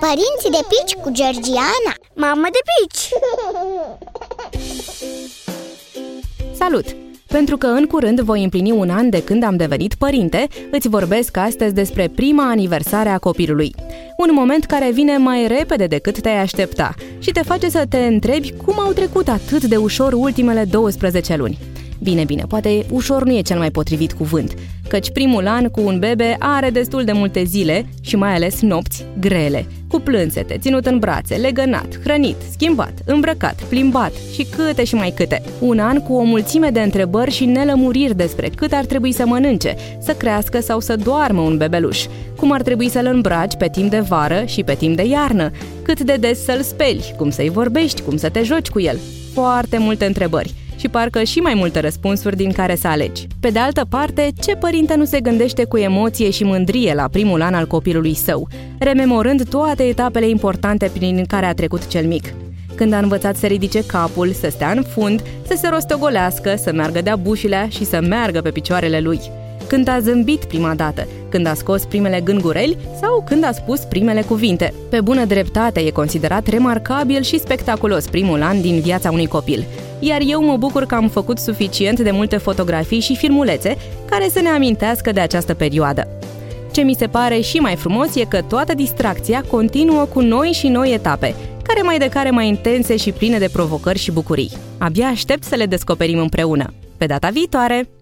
Părinții de pici cu Georgiana Mamă de pici! Salut! Pentru că în curând voi împlini un an de când am devenit părinte, îți vorbesc astăzi despre prima aniversare a copilului. Un moment care vine mai repede decât te-ai aștepta și te face să te întrebi cum au trecut atât de ușor ultimele 12 luni. Bine, bine, poate ușor nu e cel mai potrivit cuvânt, căci primul an cu un bebe are destul de multe zile și mai ales nopți grele, cu plânsete, ținut în brațe, legănat, hrănit, schimbat, îmbrăcat, plimbat și câte și mai câte. Un an cu o mulțime de întrebări și nelămuriri despre cât ar trebui să mănânce, să crească sau să doarmă un bebeluș, cum ar trebui să-l îmbraci pe timp de vară și pe timp de iarnă, cât de des să-l speli, cum să-i vorbești, cum să te joci cu el. Foarte multe întrebări și parcă și mai multe răspunsuri din care să alegi. Pe de altă parte, ce părinte nu se gândește cu emoție și mândrie la primul an al copilului său, rememorând toate etapele importante prin care a trecut cel mic? Când a învățat să ridice capul, să stea în fund, să se rostogolească, să meargă de-a bușile și să meargă pe picioarele lui când a zâmbit prima dată, când a scos primele gângureli sau când a spus primele cuvinte. Pe bună dreptate e considerat remarcabil și spectaculos primul an din viața unui copil iar eu mă bucur că am făcut suficient de multe fotografii și filmulețe care să ne amintească de această perioadă. Ce mi se pare și mai frumos e că toată distracția continuă cu noi și noi etape, care mai de care mai intense și pline de provocări și bucurii. Abia aștept să le descoperim împreună. Pe data viitoare!